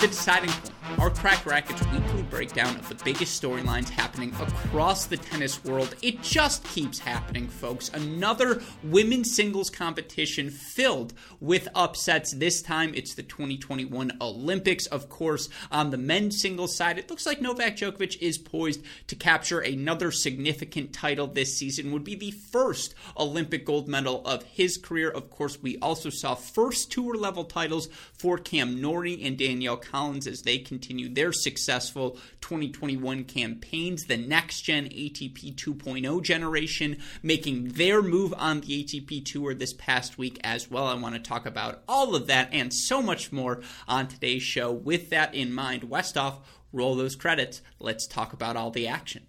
the deciding point our Crack Racquets weekly breakdown of the biggest storylines happening across the tennis world. It just keeps happening, folks. Another women's singles competition filled with upsets. This time it's the 2021 Olympics. Of course, on the men's singles side, it looks like Novak Djokovic is poised to capture another significant title this season. Would be the first Olympic gold medal of his career. Of course, we also saw first tour level titles for Cam Norrie and Danielle Collins as they continue continue their successful 2021 campaigns. The next gen ATP 2.0 generation making their move on the ATP Tour this past week as well. I want to talk about all of that and so much more on today's show. With that in mind, Westoff, roll those credits. Let's talk about all the action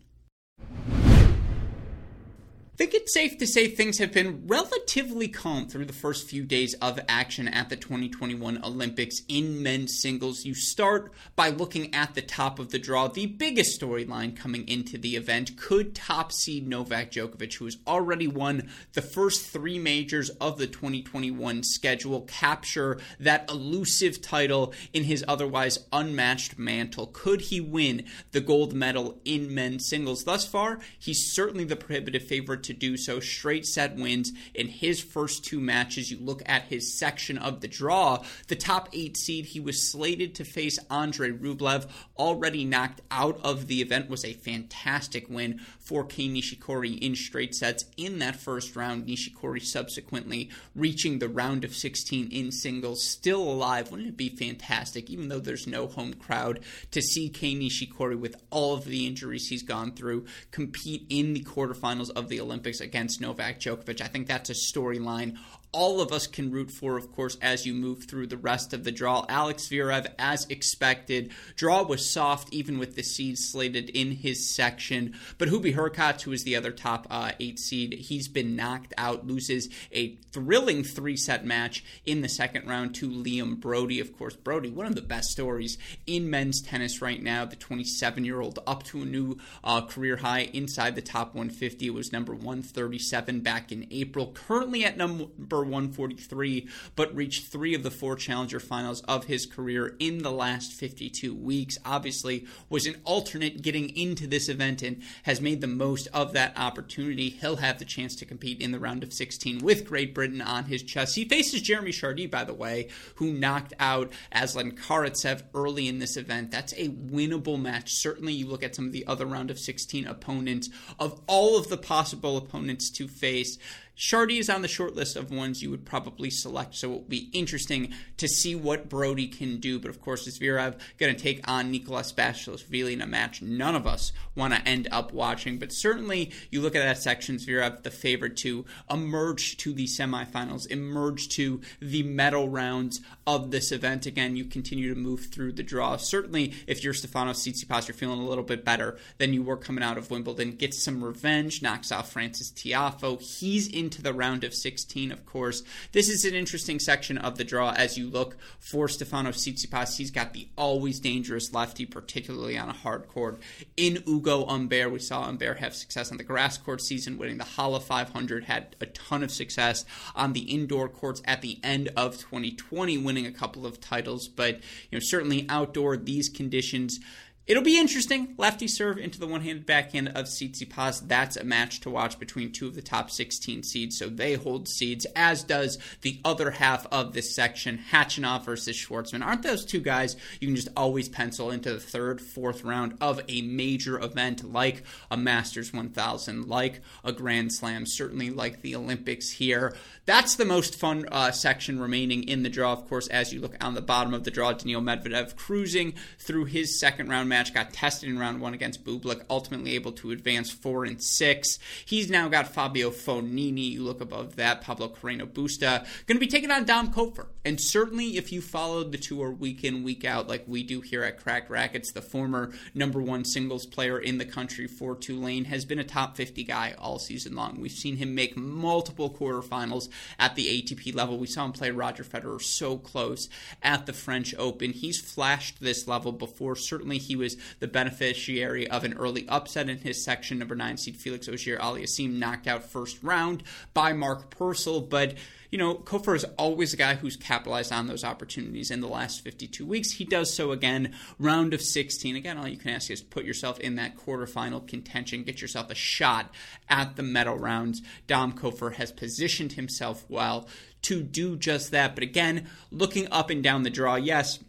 think it's safe to say things have been relatively calm through the first few days of action at the 2021 Olympics in men's singles. You start by looking at the top of the draw. The biggest storyline coming into the event could top seed Novak Djokovic, who has already won the first three majors of the 2021 schedule, capture that elusive title in his otherwise unmatched mantle. Could he win the gold medal in men's singles? Thus far, he's certainly the prohibitive favorite to to do so. Straight set wins in his first two matches. You look at his section of the draw, the top eight seed, he was slated to face Andre Rublev, already knocked out of the event, was a fantastic win for Kei Nishikori in straight sets in that first round. Nishikori subsequently reaching the round of 16 in singles, still alive. Wouldn't it be fantastic, even though there's no home crowd, to see Kei Nishikori with all of the injuries he's gone through compete in the quarterfinals of the Olympics? Against Novak Djokovic. I think that's a storyline all of us can root for, of course, as you move through the rest of the draw. Alex Zverev, as expected, draw was soft even with the seeds slated in his section. But Hubie Hurkacz, who is the other top uh, eight seed, he's been knocked out, loses a thrilling three set match in the second round to Liam Broady. Of course, Broady, one of the best stories in men's tennis right now. The 27 year old up to a new uh, career high inside the top 150. It was number 137 back in April. Currently at number 143, but reached three of the four challenger finals of his career in the last 52 weeks. Obviously, was an alternate getting into this event and has made the most of that opportunity. He'll have the chance to compete in the round of 16 with Great Britain on his chest. He faces Jeremy Chardy, by the way, who knocked out Aslan Karatsev early in this event. That's a winnable match. Certainly, you look at some of the other round of 16 opponents, of all of the possible opponents to face. Chardy is on the short list of ones you would probably select, so it will be interesting to see what Broady can do. But of course, Zverev going to take on Nikoloz Basilashvili in a match none of us want to end up watching. But certainly, you look at that section, Zverev the favorite to emerge to the semifinals, emerge to the medal rounds of this event. Again, you continue to move through the draw. Certainly, if you're Stefanos Tsitsipas, you're feeling a little bit better than you were coming out of Wimbledon. Gets some revenge, knocks out Frances Tiafoe. He's in into the round of 16, of course. This is an interesting section of the draw as you look for Stefanos Tsitsipas. He's got the always dangerous lefty, particularly on a hard court. In Ugo Humbert, we saw Humbert have success on the grass court season, winning the Halle 500, had a ton of success on the indoor courts at the end of 2020, winning a couple of titles. But you know, certainly outdoor, these conditions It'll be interesting. Lefty serve into the one-handed backhand of Tsitsipas. That's a match to watch between two of the top 16 seeds, so they hold seeds, as does the other half of this section, Khachanov versus Schwartzman. Aren't those two guys you can just always pencil into the third, fourth round of a major event like a Masters 1000, like a Grand Slam, certainly like the Olympics here. That's the most fun uh, section remaining in the draw, of course, as you look on the bottom of the draw, Daniil Medvedev cruising through his second round match, got tested in round one against Bublik, ultimately able to advance four and six. He's now got Fabio Fognini. You look above that, Pablo Carreno Busta. Going to be taking on Dom Koepfer. And certainly, if you followed the tour week in, week out, like we do here at Cracked Racquets, the former number one singles player in the country for Tulane has been a top 50 guy all season long. We've seen him make multiple quarterfinals at the ATP level. We saw him play Roger Federer so close at the French Open. He's flashed this level before. Certainly, he was the beneficiary of an early upset in his section. Number nine seed Felix Auger Aliassime knocked out first round by Max Purcell, but you know, Koepfer is always a guy who's capitalized on those opportunities in the last 52 weeks. He does so again, round of 16. Again, all you can ask is put yourself in that quarterfinal contention, get yourself a shot at the medal rounds. Dom Koepfer has positioned himself well to do just that. But again, looking up and down the draw, yes,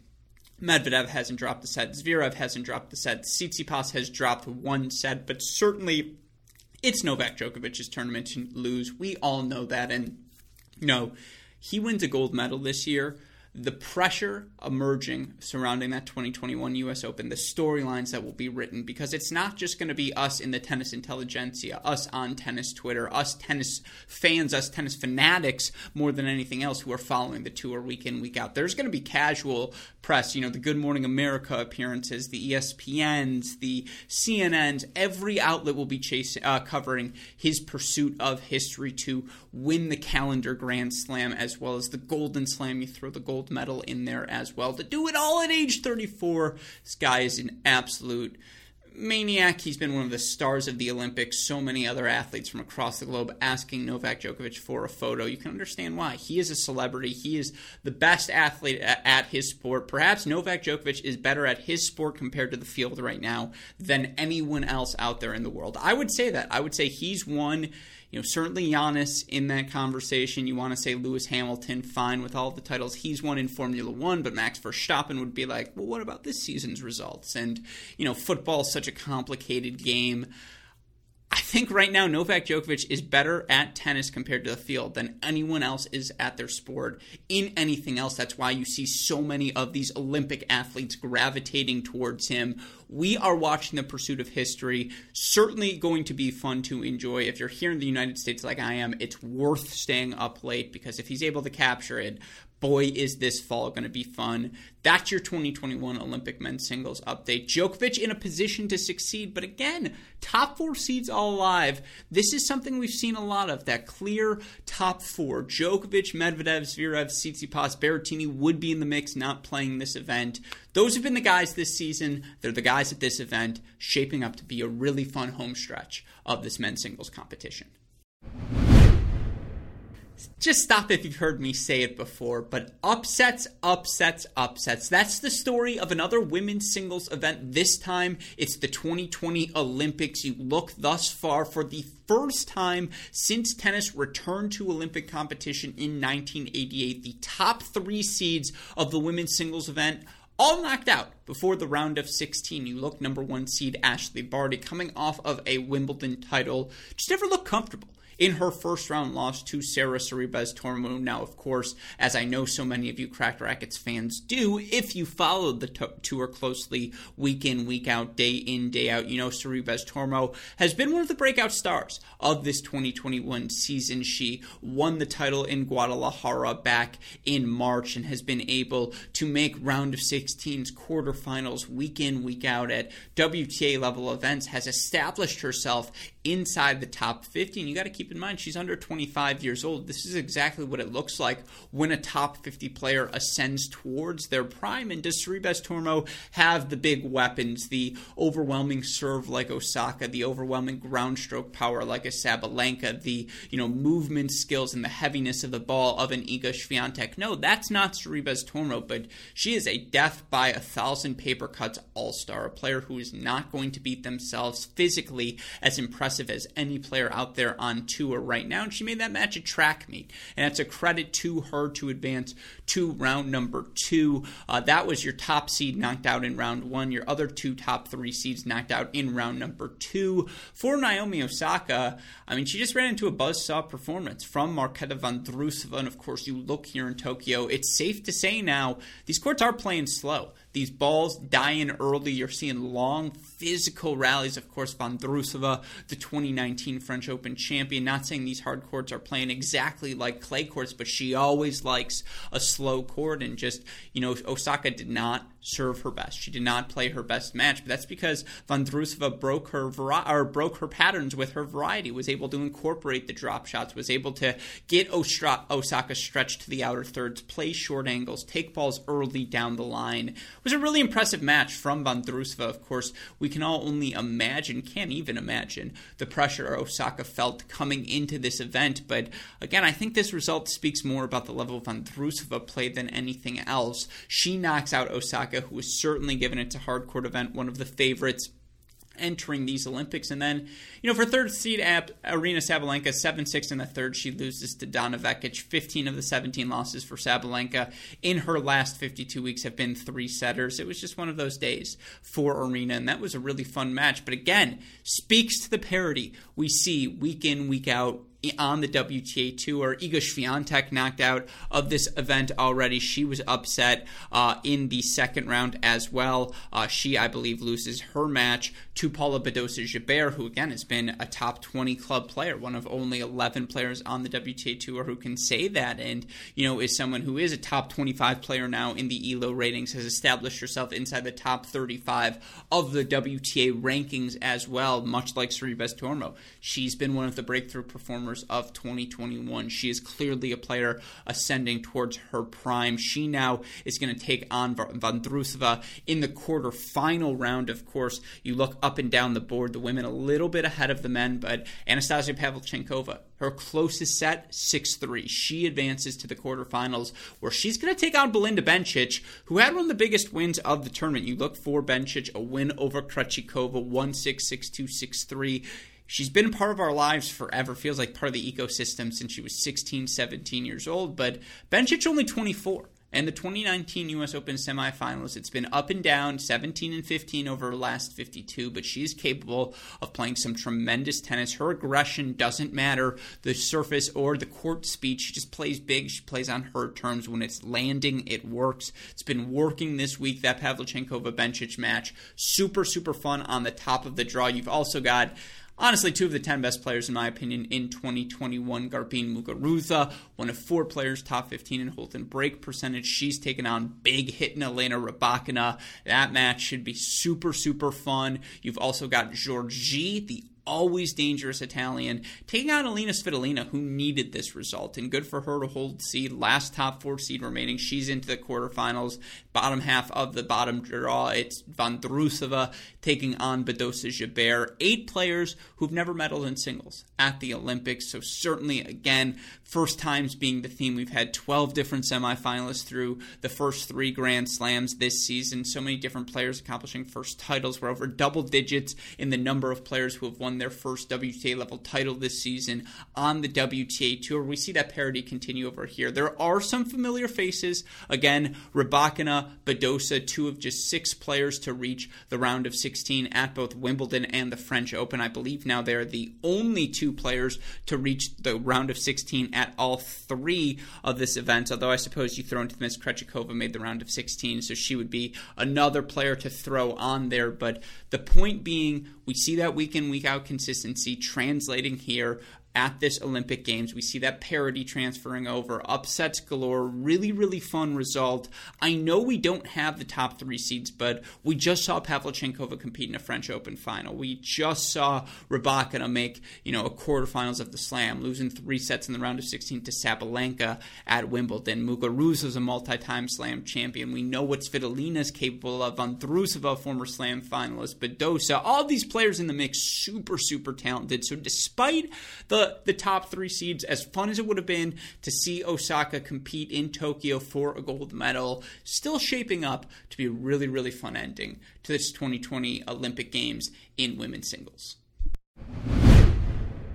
Medvedev hasn't dropped a set. Zverev hasn't dropped a set. Tsitsipas has dropped one set, but certainly it's Novak Djokovic's tournament to lose. We all know that, and you know, he wins a gold medal this year the pressure emerging surrounding that 2021 US Open, the storylines that will be written, because it's not just going to be us in the tennis intelligentsia, us on tennis Twitter, us tennis fans, us tennis fanatics more than anything else who are following the tour week in, week out. There's going to be casual press, you know, the Good Morning America appearances, the ESPNs, the CNNs, every outlet will be chasing, uh, covering his pursuit of history to win the calendar Grand Slam as well as the Golden Slam. You throw the gold gold medal in there as well. To do it all at age 34, this guy is an absolute maniac. He's been one of the stars of the Olympics. So many other athletes from across the globe asking Novak Djokovic for a photo. You can understand why. He is a celebrity. He is the best athlete at his sport. Perhaps Novak Djokovic is better at his sport compared to the field right now than anyone else out there in the world. I would say that. I would say he's won you know, certainly Giannis in that conversation. You want to say Lewis Hamilton, fine with all the titles he's won in Formula One, but Max Verstappen would be like, well, what about this season's results? And, you know, football is such a complicated game. I think right now Novak Djokovic is better at tennis compared to the field than anyone else is at their sport in anything else. That's why you see so many of these Olympic athletes gravitating towards him. We are watching the pursuit of history. Certainly going to be fun to enjoy. If you're here in the United States like I am, it's worth staying up late because if he's able to capture it, boy, is this fall going to be fun. That's your 2021 Olympic men's singles update. Djokovic in a position to succeed, but again, top four seeds all alive. This is something we've seen a lot of. That clear top four: Djokovic, Medvedev, Zverev, Tsitsipas, Berrettini would be in the mix, not playing this event. Those have been the guys this season. They're the guys at this event, shaping up to be a really fun home stretch of this men's singles competition just stop if you've heard me say it before, but upsets, upsets, upsets. That's the story of another women's singles event. This time, it's the 2020 Olympics. You look thus far for the first time since tennis returned to Olympic competition in 1988. The top three seeds of the women's singles event all knocked out before the round of 16. You look number one seed Ashley Barty coming off of a Wimbledon title, just never looked comfortable in her first round loss to Sara Sorribes Tormo. Now, of course, as I know so many of you Cracked Racquets fans do, if you followed the t- tour closely week in, week out, day in, day out, you know Sorribes Tormo has been one of the breakout stars of this 2021 season. She won the title in Guadalajara back in March and has been able to make round of 16s quarterfinals week in, week out at WTA level events, has established herself inside the top 50. And you got to keep in mind, she's under 25 years old. This is exactly what it looks like when a top 50 player ascends towards their prime. And does Sorribes Tormo have the big weapons, the overwhelming serve like Osaka, the overwhelming ground stroke power like a Sabalenka, the you know movement skills and the heaviness of the ball of an Iga Swiatek? No, that's not Sorribes Tormo, but she is a death by a thousand paper cuts all-star, a player who is not going to beat themselves physically as impressive as any player out there on tour right now. And she made that match a track meet. And it's a credit to her to advance to round number two. Uh, that was your top seed knocked out in round one. Your other two top three seeds knocked out in round number two. For Naomi Osaka, I mean, she just ran into a buzzsaw performance from Marketa Vondrousova. And of course, you look here in Tokyo, it's safe to say now these courts are playing slow These balls dying early. You're seeing long physical rallies. Of course, Vondrousova, the 2019 French Open champion. Not saying these hard courts are playing exactly like clay courts, but she always likes a slow court. And just, you know, Osaka did not serve her best. She did not play her best match, but that's because Vondrousova broke her vari- or broke her patterns with her variety. Was able to incorporate the drop shots. Was able to get Ostra- Osaka stretched to the outer thirds, play short angles, take balls early down the line. Was a really impressive match from Vondrousova. Of course, we can all only imagine, can't even imagine the pressure Osaka felt coming into this event. But again, I think this result speaks more about the level Vondrousova played than anything else. She knocks out Osaka who was certainly given it to hardcourt event, one of the favorites entering these Olympics. And then, you know, for third seed at Aryna Sabalenka, 7 6 in the third, she loses to Donna Vekic. 15 of the 17 losses for Sabalenka in her last 52 weeks have been three setters. It was just one of those days for Aryna, and that was a really fun match. But again, speaks to the parity we see week in, week out on the WTA tour. Iga Swiatek knocked out of this event already. She was upset uh, in the second round as well. Uh, she, I believe, loses her match to Paula Badosa Gibert, who again has been a top 20 club player, one of only 11 players on the WTA tour who can say that, and you know is someone who is a top 25 player now in the ELO ratings, has established herself inside the top 35 of the WTA rankings as well, much like Sorribes Tormo. She's been one of the breakthrough performers of 2021. She is clearly a player ascending towards her prime. She now is going to take on Vondrousova in the quarterfinal round. Of course, you look up and down the board, the women a little bit ahead of the men, but Anastasia Pavlyuchenkova, her closest set, 6 3. She advances to the quarterfinals where she's going to take on Belinda Bencic, who had one of the biggest wins of the tournament. You look for Bencic, a win over Krejcikova, 1 6, 6 2, 6 3 she's been part of our lives forever, feels like part of the ecosystem since she was 16, 17 years old. But Bencic only 24. And the 2019 U.S. Open semifinals, it's been up and down, 17 and 15 over her last 52, but she's capable of playing some tremendous tennis. Her aggression doesn't matter the surface or the court speed. She just plays big. She plays on her terms. When it's landing, it works. It's been working this week, that Pavlyuchenkova Bencic match. Super, super fun on the top of the draw. You've also got honestly two of the 10 best players in my opinion in 2021 Garbine Muguruza one of four players top 15 in Holton break percentage she's taken on big hitting Elena Rybakina that match should be super super fun you've also got Giorgi the always dangerous Italian, taking on Alina Svitolina, who needed this result. And good for her to hold seed, last top four seed remaining. She's into the quarterfinals, bottom half of the bottom draw. It's Vondrousova taking on Badosa Gibert. Eight players who've never medaled in singles at the Olympics. So certainly, again, first times being the theme. We've had 12 different semifinalists through the first three Grand Slams this season. So many different players accomplishing first titles. We're over double digits in the number of players who have won their first WTA level title this season on the WTA Tour. We see that parity continue over here. There are some familiar faces. Again, Rybakina, Badosa, two of just six players to reach the round of 16 at both Wimbledon and the French Open. I believe now they're the only two players to reach the round of 16 at all three of this event. Although I suppose you throw into the Miss Krejcikova made the round of 16, so she would be another player to throw on there. But the point being, we see that week in, week out consistency translating here at this Olympic Games. We see that parity transferring over, upsets galore, really, really fun result. I know we don't have the top three seeds, but we just saw Pavlyuchenkova compete in a French Open final. We just saw Rybakina make, you know, a quarterfinals of the Slam, losing three sets in the round of 16 to Sabalenka at Wimbledon. Muguruza is a multi-time Slam champion. We know what Svitolina is capable of. Vondrousova, former Slam finalist, Badosa, all these players in the mix, super, super talented. So despite the the top three seeds. As fun as it would have been to see Osaka compete in Tokyo for a gold medal, still shaping up to be a really, really fun ending to this 2020 Olympic Games in women's singles.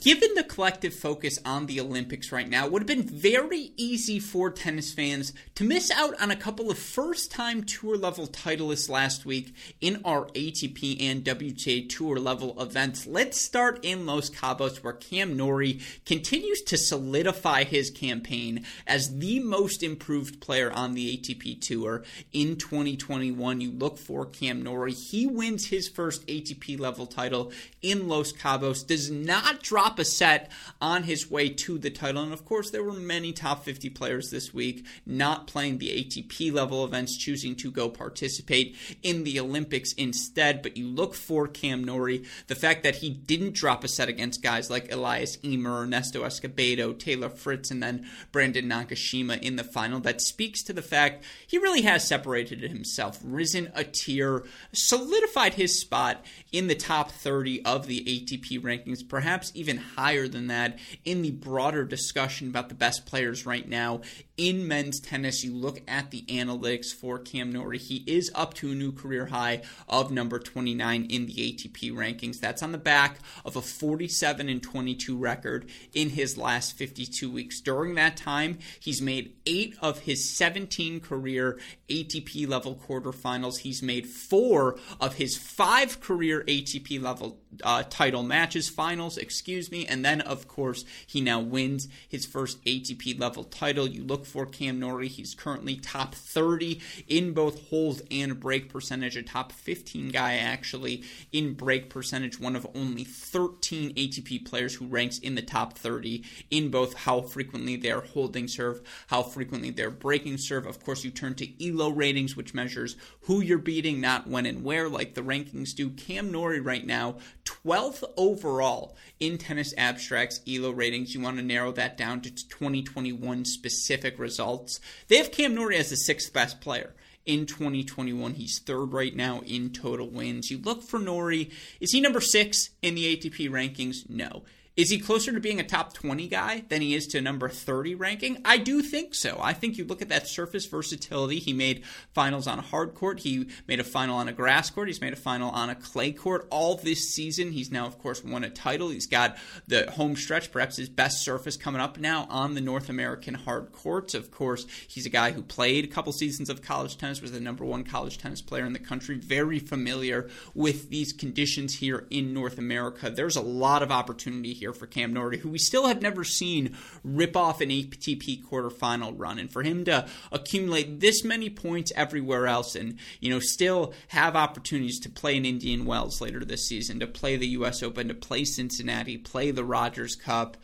Given the collective focus on the Olympics right now, it would have been very easy for tennis fans to miss out on a couple of first time tour level titleists last week in our ATP and WTA tour level events. Let's start in Los Cabos, where Cam Norrie continues to solidify his campaign as the most improved player on the ATP tour in 2021. You look for Cam Norrie. He wins his first ATP level title in Los Cabos, does not drop a set on his way to the title. And of course, there were many top 50 players this week not playing the ATP level events, choosing to go participate in the Olympics instead. But you look for Cam Norrie, the fact that he didn't drop a set against guys like Elias Ymer, Ernesto Escobedo, Taylor Fritz, and then Brandon Nakashima in the final, that speaks to the fact he really has separated himself, risen a tier, solidified his spot in the top 30 of the ATP rankings, perhaps even higher than that in the broader discussion about the best players right now in men's tennis. You look at the analytics for Cam Norrie, he is up to a new career high of number 29 in the ATP rankings. That's on the back of a 47 and 22 record in his last 52 weeks. During that time, he's made eight of his 17 career ATP level quarterfinals. He's made four of his five career ATP level uh, title matches, finals, excuse me. And then, of course, he now wins his first ATP level title. You look for Cam Norrie. He's currently top 30 in both holes and break percentage, a top 15 guy actually in break percentage, one of only 13 ATP players who ranks in the top 30 in both how frequently they're holding serve, how frequently they're breaking serve. Of course, you turn to ELO ratings, which measures who you're beating, not when and where, like the rankings do. Cam Norrie right now, 12th overall in tennis abstracts ELO ratings. You want to narrow that down to 2021 specific results. They have Cam Norrie as the sixth best player in 2021. He's third right now in total wins. You look for Norrie. Is he number six in the ATP rankings? No. Is he closer to being a top 20 guy than he is to number 30 ranking? I do think so. I think you look at that surface versatility. He made finals on a hard court. He made a final on a grass court. He's made a final on a clay court all this season. He's now, of course, won a title. He's got the home stretch, perhaps his best surface coming up now on the North American hard courts. Of course, he's a guy who played a couple seasons of college tennis, was the number one college tennis player in the country, very familiar with these conditions here in North America. There's a lot of opportunity here for Cam Norrie, who we still have never seen rip off an ATP quarterfinal run. And for him to accumulate this many points everywhere else and, you know, still have opportunities to play in Indian Wells later this season, to play the US Open, to play Cincinnati, play the Rogers Cup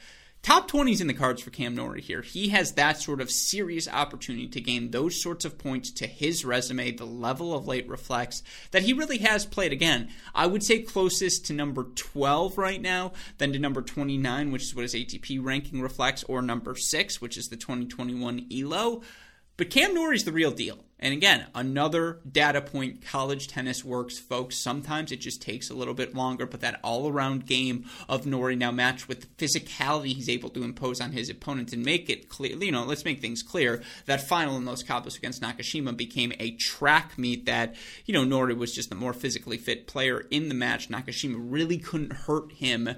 top 20s in the cards for Cam Norrie here. He has that sort of serious opportunity to gain those sorts of points to his resume. The level of late reflects that he really has played again. I would say closest to number 12 right now than to number 29, which is what his ATP ranking reflects, or number 6, which is the 2021 ELO. But Cam Norrie's the real deal. And again, another data point college tennis works, folks. Sometimes it just takes a little bit longer, but that all around game of Norrie now matched with the physicality he's able to impose on his opponents and make it clear, you know, let's make things clear. That final in Los Cabos against Nakashima became a track meet that, you know, Norrie was just the more physically fit player in the match. Nakashima really couldn't hurt him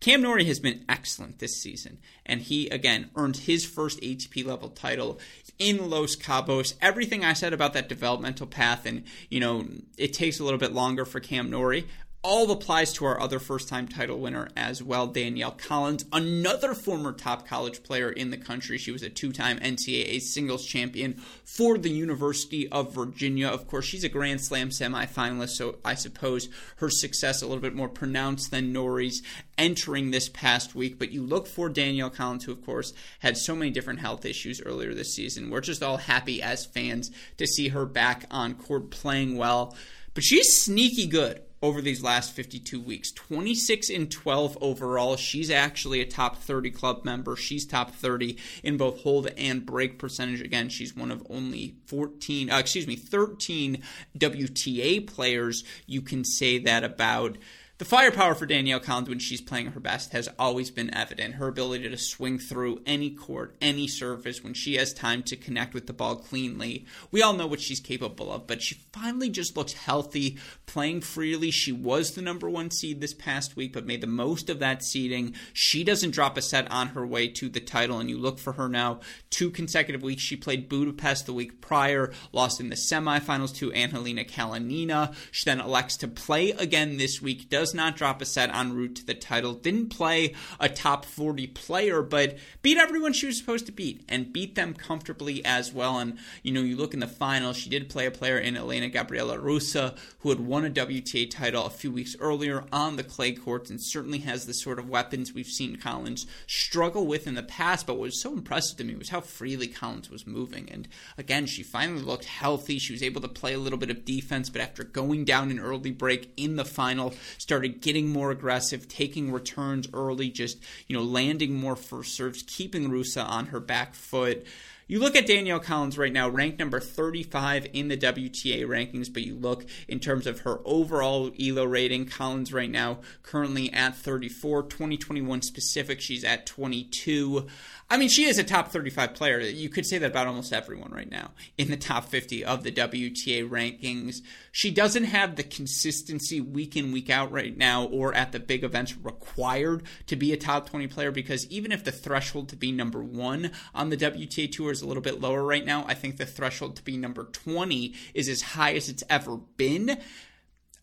Cam Norrie has been excellent this season, and he again earned his first ATP level title in Los Cabos. Everything I said about that developmental path, and you know, it takes a little bit longer for Cam Norrie all applies to our other first time title winner as well, Danielle Collins, another former top college player in the country. She was a two time NCAA singles champion for the University of Virginia. Of course, she's a Grand Slam semifinalist, so I suppose her success a little bit more pronounced than Norrie's entering this past week. But you look for Danielle Collins, who, of course, had so many different health issues earlier this season. We're just all happy as fans to see her back on court playing well. but she's sneaky good over these last 52 weeks. 26 and 12 overall. She's actually a top 30 club member. She's top 30 in both hold and break percentage. Again she's one of only 14 uh, excuse me 13 WTA players. You can say that about the firepower for Danielle Collins when she's playing her best has always been evident. Her ability to swing through any court, any surface when she has time to connect with the ball cleanly. We all know what she's capable of, but she finally just looks healthy, playing freely. She was the number one seed this past week, but made the most of that seeding. She doesn't drop a set on her way to the title, and you look for her now two consecutive weeks. She played Budapest the week prior, lost in the semifinals to Anhelina Kalinina. She then elects to play again this week, does does not drop a set en route to the title. Didn't play a top 40 player, but beat everyone she was supposed to beat and beat them comfortably as well. And, you know, you look in the final, she did play a player in Elena Gabriela Ruse, who had won a WTA title a few weeks earlier on the clay courts and certainly has the sort of weapons we've seen Collins struggle with in the past. But what was so impressive to me was how freely Collins was moving. And again, she finally looked healthy. She was able to play a little bit of defense, but after going down an early break in the final, started started getting more aggressive, taking returns early, just, you know, landing more first serves, keeping Ruse on her back foot. You look at Danielle Collins right now, ranked number 35 in the WTA rankings, but you look in terms of her overall ELO rating, Collins right now currently at 34, 2021 specific, she's at 22. I mean, she is a top 35 player. You could say that about almost everyone right now in the top 50 of the WTA rankings. She doesn't have the consistency week in, week out right now or at the big events required to be a top 20 player because even if the threshold to be number one on the WTA tour is a little bit lower right now, I think the threshold to be number 20 is as high as it's ever been.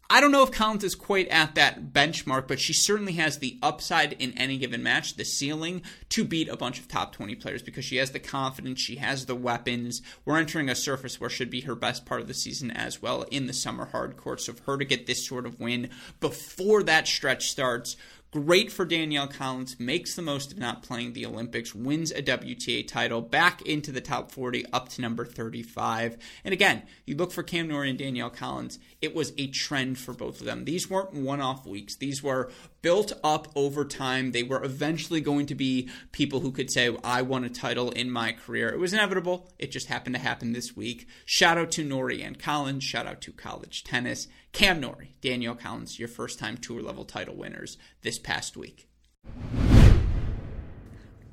I don't know if Collins is quite at that benchmark, but she certainly has the upside in any given match, the ceiling to beat a bunch of top 20 players because she has the confidence, she has the weapons. We're entering a surface where should be her best part of the season as well in the summer hard court. So for her to get this sort of win before that stretch starts Great for Danielle Collins, makes the most of not playing the Olympics, wins a WTA title, back into the top 40, up to number 35. And again, you look for Cam Norrie and Danielle Collins, it was a trend for both of them. These weren't one off weeks, these were built up over time. They were eventually going to be people who could say, I won a title in my career. It was inevitable. It just happened to happen this week. Shout out to Norrie and Collins. Shout out to college tennis. Cam Norrie, Danielle Collins, your first time tour level title winners this past week.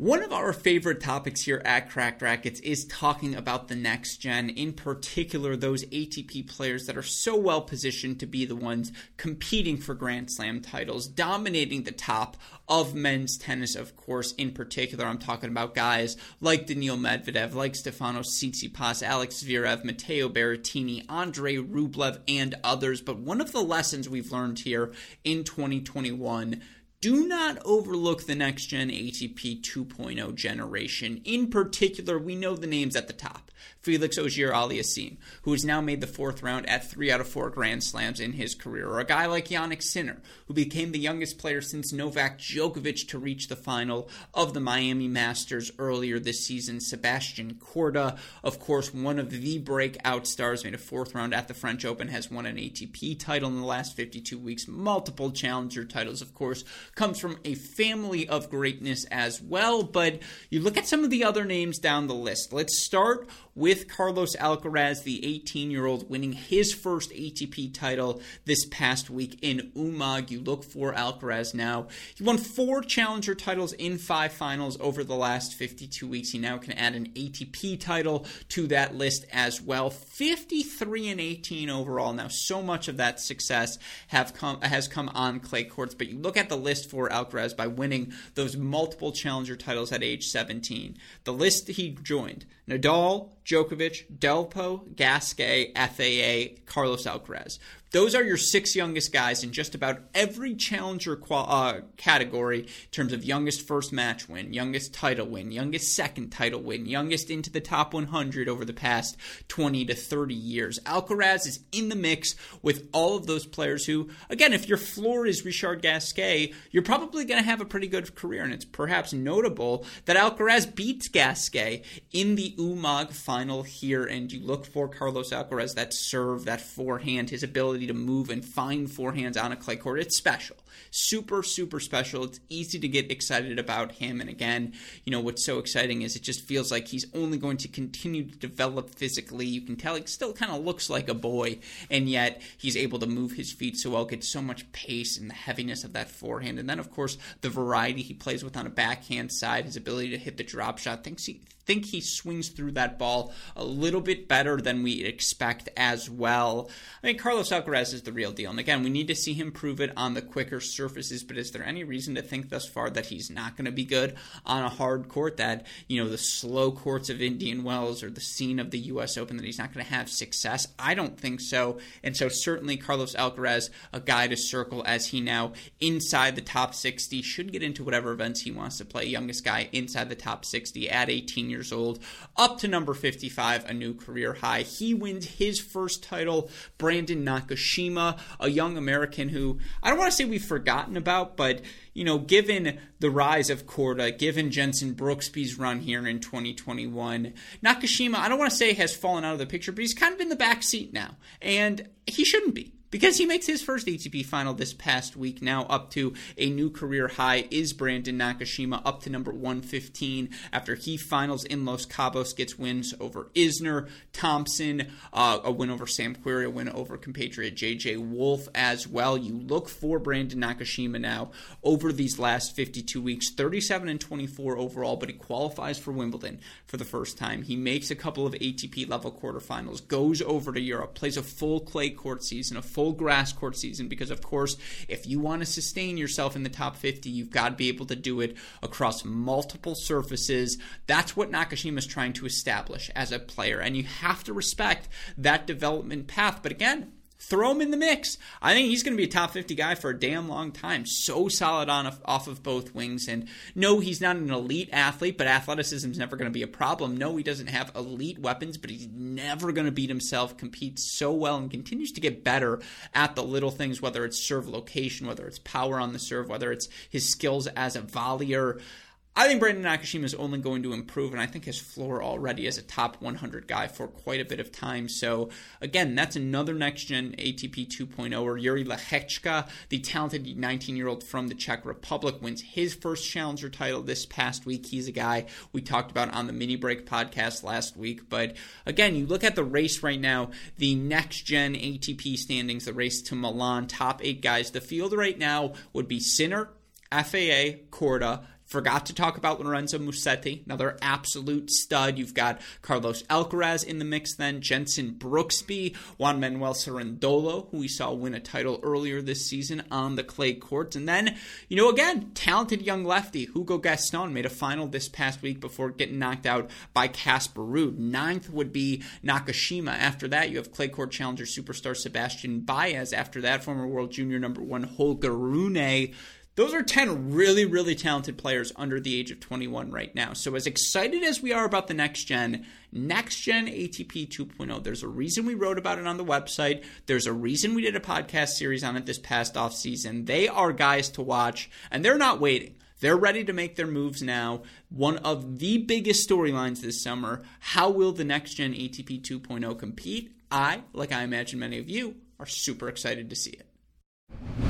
One of our favorite topics here at Cracked Racquets is talking about the next gen, in particular those ATP players that are so well positioned to be the ones competing for Grand Slam titles, dominating the top of men's tennis, of course. In particular, I'm talking about guys like Daniil Medvedev, like Stefanos Tsitsipas, Alex Zverev, Matteo Berrettini, Andre Rublev, and others. But one of the lessons we've learned here in 2021 do not overlook the next gen ATP 2.0 generation. In particular, we know the names at the top. Felix Auger Aliassime, who has now made the fourth round at three out of four Grand Slams in his career, or a guy like Jannik Sinner, who became the youngest player since Novak Djokovic to reach the final of the Miami Masters earlier this season. Sebastian Korda, of course, one of the breakout stars, made a fourth round at the French Open, has won an ATP title in the last 52 weeks, multiple challenger titles, of course, comes from a family of greatness as well. But you look at some of the other names down the list. Let's start with Carlos Alcaraz, the 18 year old, winning his first ATP title this past week in Umag. You look for Alcaraz now. He won four challenger titles in five finals over the last 52 weeks. He now can add an ATP title to that list as well. 53 and 18 overall. Now, so much of that success have come has come on clay courts, but you look at the list for Alcaraz by winning those multiple challenger titles at age 17. The list he joined Nadal, Djokovic, Delpo, Gasquet, FAA, Carlos Alcaraz. Those are your six youngest guys in just about every challenger qual- uh, category in terms of youngest first match win, youngest title win, youngest second title win, youngest into the top 100 over the past 20 to 30 years. Alcaraz is in the mix with all of those players who, again, if your floor is Richard Gasquet, you're probably going to have a pretty good career. And it's perhaps notable that Alcaraz beats Gasquet in the Umag final here. And you look for Carlos Alcaraz, that serve, that forehand, his ability ability to move and find forehands on a clay court, it's special. Super, super special. It's easy to get excited about him. And again, you know, what's so exciting is it just feels like he's only going to continue to develop physically. You can tell he still kind of looks like a boy, and yet he's able to move his feet so well, get so much pace and the heaviness of that forehand. And then, of course, the variety he plays with on a backhand side, his ability to hit the drop shot, thinks he think he swings through that ball a little bit better than we expect as well. I mean, Carlos Alcaraz is the real deal. And again, we need to see him prove it on the quicker surfaces, but is there any reason to think thus far that he's not going to be good on a hard court, that, you know, the slow courts of Indian Wells or the scene of the U.S. Open, that he's not going to have success? I don't think so. And so certainly Carlos Alcaraz, a guy to circle as he now inside the top 60, should get into whatever events he wants to play. Youngest guy inside the top 60 at 18 years old, up to number 55, a new career high. He wins his first title. Brandon Nakashima, a young American who I don't want to say we've forgotten about, but you know, given the rise of Korda, given Jenson Brooksby's run here in 2021, Nakashima, I don't want to say has fallen out of the picture, but he's kind of in the back seat now. And he shouldn't be because he makes his first ATP final this past week. Now up to a new career high is Brandon Nakashima up to number 115 after he finals in Los Cabos, gets wins over Isner, Thompson, uh, a win over Sam Querrey, a win over compatriot JJ Wolf as well. You look for Brandon Nakashima now over these last 52 weeks, 37 and 24 overall, but he qualifies for Wimbledon for the first time. He makes a couple of ATP level quarterfinals, goes over to Europe, plays a full clay court season, a full full grass court season because, of course, if you want to sustain yourself in the top 50, you've got to be able to do it across multiple surfaces. That's what Nakashima is trying to establish as a player, and you have to respect that development path. But again, Throw him in the mix. I think he's going to be a top 50 guy for a damn long time. So solid on off of both wings. And no, he's not an elite athlete, but athleticism is never going to be a problem. No, he doesn't have elite weapons, but he's never going to beat himself. Competes so well and continues to get better at the little things, whether it's serve location, whether it's power on the serve, whether it's his skills as a volleyer. I think Brandon Nakashima is only going to improve, and I think his floor already as a top 100 guy for quite a bit of time. So, again, that's another next gen ATP 2.0 or Jiri Lehecka, the talented 19 year old from the Czech Republic, wins his first challenger title this past week. He's a guy we talked about on the mini break podcast last week. But again, you look at the race right now, the next gen ATP standings, the race to Milan, top eight guys. The field right now would be Sinner, FAA, Korda, Forgot to talk about Lorenzo Musetti, another absolute stud. You've got Carlos Alcaraz in the mix then, Jenson Brooksby, Juan Manuel Cerundolo, who we saw win a title earlier this season on the clay courts. And then, you know, again, talented young lefty, Hugo Gaston, made a final this past week before getting knocked out by Casper Ruud. Ninth would be Nakashima. After that, you have clay court challenger superstar Sebastian Baez. After that, former world junior number one Holger Rune those are 10 really, really talented players under the age of 21 right now. So, as excited as we are about the next gen, next gen ATP 2.0, there's a reason we wrote about it on the website. There's a reason we did a podcast series on it this past off season. They are guys to watch, and they're not waiting. They're ready to make their moves now. One of the biggest storylines this summer how will the next gen ATP 2.0 compete? I, like I imagine many of you, are super excited to see it.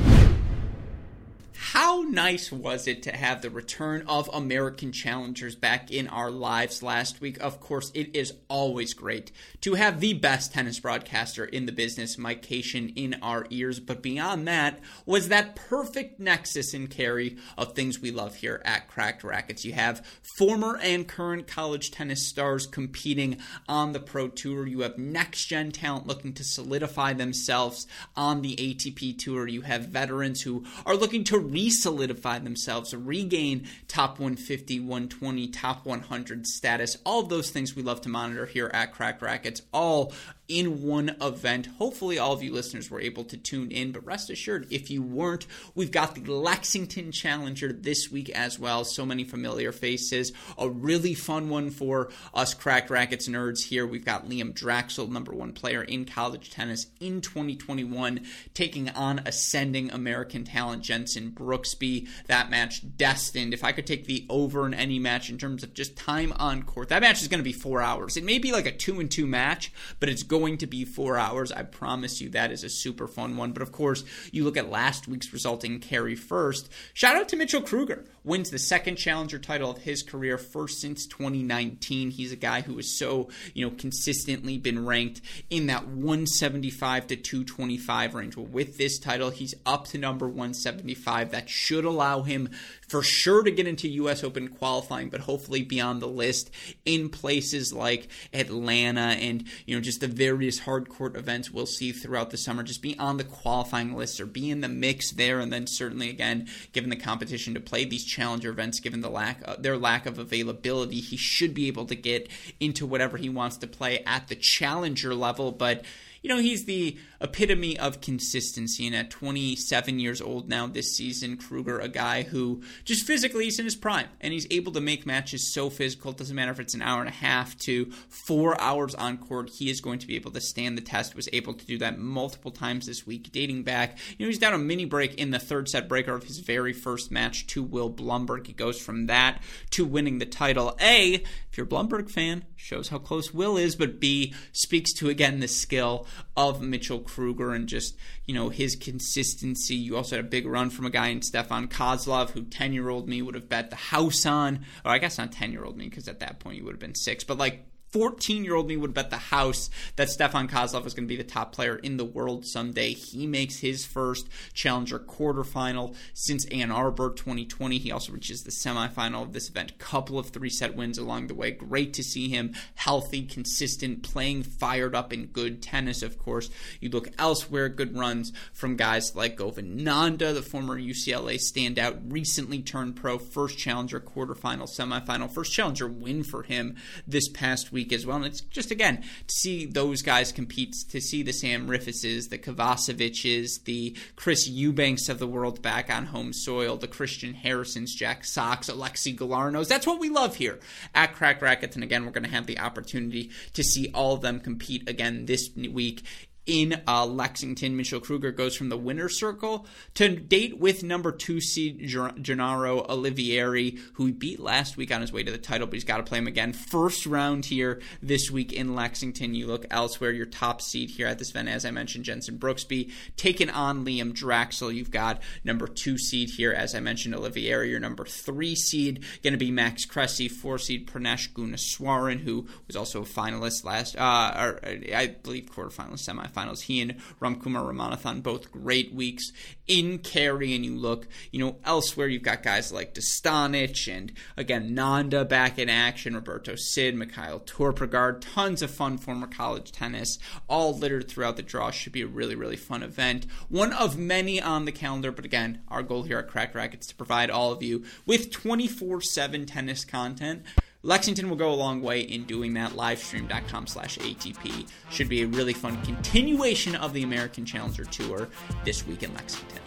How nice was it to have the return of American challengers back in our lives last week? Of course, it is always great to have the best tennis broadcaster in the business, Mike Cation, in our ears. But beyond that, was that perfect nexus and carry of things we love here at Cracked Racquets. You have former and current college tennis stars competing on the Pro Tour. You have next gen talent looking to solidify themselves on the ATP Tour. You have veterans who are looking to re solidify themselves, regain top 150, 120, top 100 status. All of those things we love to monitor here at Cracked Racquets, all in one event. Hopefully, all of you listeners were able to tune in, but rest assured, if you weren't, we've got the Lexington Challenger this week as well. So many familiar faces. A really fun one for us Crack Racquets nerds here. We've got Liam Draxl, number one player in college tennis in 2021, taking on ascending American talent Jenson Brooksby. That match destined. If I could take the over in any match in terms of just time on court, that match is going to be four hours. It may be like a two and two match, but it's going to be four hours. I promise you that is a super fun one. But of course, you look at last week's resulting carry first. Shout out to Mitchell Krueger. Wins the second challenger title of his career, first since 2019. He's a guy who has so, you know, consistently been ranked in that 175 to 225 range. Well, with this title, he's up to number 175. That should allow him for sure to get into US Open qualifying, but hopefully beyond the list in places like Atlanta and, you know, just the various hard court events we'll see throughout the summer. Just be on the qualifying list or be in the mix there. And then certainly, again, given the competition to play these challenger events, given the lack of, their lack of availability, he should be able to get into whatever he wants to play at the challenger level. But you know, he's the epitome of consistency. And at 27 years old now this season, Krueger, a guy who just physically is in his prime and he's able to make matches so physical. It doesn't matter if it's an hour and a half to four hours on court. He is going to be able to stand the test. Was able to do that multiple times this week, dating back. You know, he's down a mini break in the third set breaker of his very first match to Will Blumberg. He goes from that to winning the title. A, if you're a Blumberg fan, shows how close Will is, but B, speaks to again the skill of Mitchell Krueger and just, you know, his consistency. You also had a big run from a guy in Stefan Kozlov, who 10 year old me would have bet the house on. Or I guess not 10 year old me, because at that point you would have been six, but like 14 year old me would bet the house that Stefan Kozlov is going to be the top player in the world someday. He makes his first challenger quarterfinal since Ann Arbor 2020. He also reaches the semifinal of this event. Couple of three set wins along the way. Great to see him healthy, consistent, playing fired up in good tennis, of course. You look elsewhere, good runs from guys like Govind the former UCLA standout, recently turned pro, first challenger quarterfinal, semifinal, first challenger win for him this past week week as well. And it's just again to see those guys compete, to see the Sam Riffices, the Kovaceviches, the Chris Eubanks of the world back on home soil, the Christian Harrisons, Jack Sock, Alexi Galarneaus. That's what we love here at Cracked Racquets. And again, we're going to have the opportunity to see all of them compete again this week in uh, Lexington. Mitchell Krueger goes from the winner's circle to date with number two seed Genaro Olivieri, who he beat last week on his way to the title, but he's got to play him again. First round here this week in Lexington. You look elsewhere, your top seed here at this event, as I mentioned, Jenson Brooksby taking on Liam Draxl. You've got number two seed here, as I mentioned, Olivieri. Your number three seed going to be Max Cressy, four seed Prajnesh Gunneswaran, who was also a finalist last, uh, or I believe quarterfinalist, semifinalist finals. He and Ramkumar Ramanathan both great weeks in Cary, and you look, you know, elsewhere you've got guys like Dostanic and again Nanda back in action, Roberto Cid, Mikael Torpegaard, tons of fun former college tennis, all littered throughout the draw. Should be a really really fun event, one of many on the calendar. But again, our goal here at Cracked Racquets to provide all of you with 24/7 tennis content. Lexington will go a long way in doing that. Livestream.com slash ATP should be a really fun continuation of the American Challenger Tour this week in Lexington.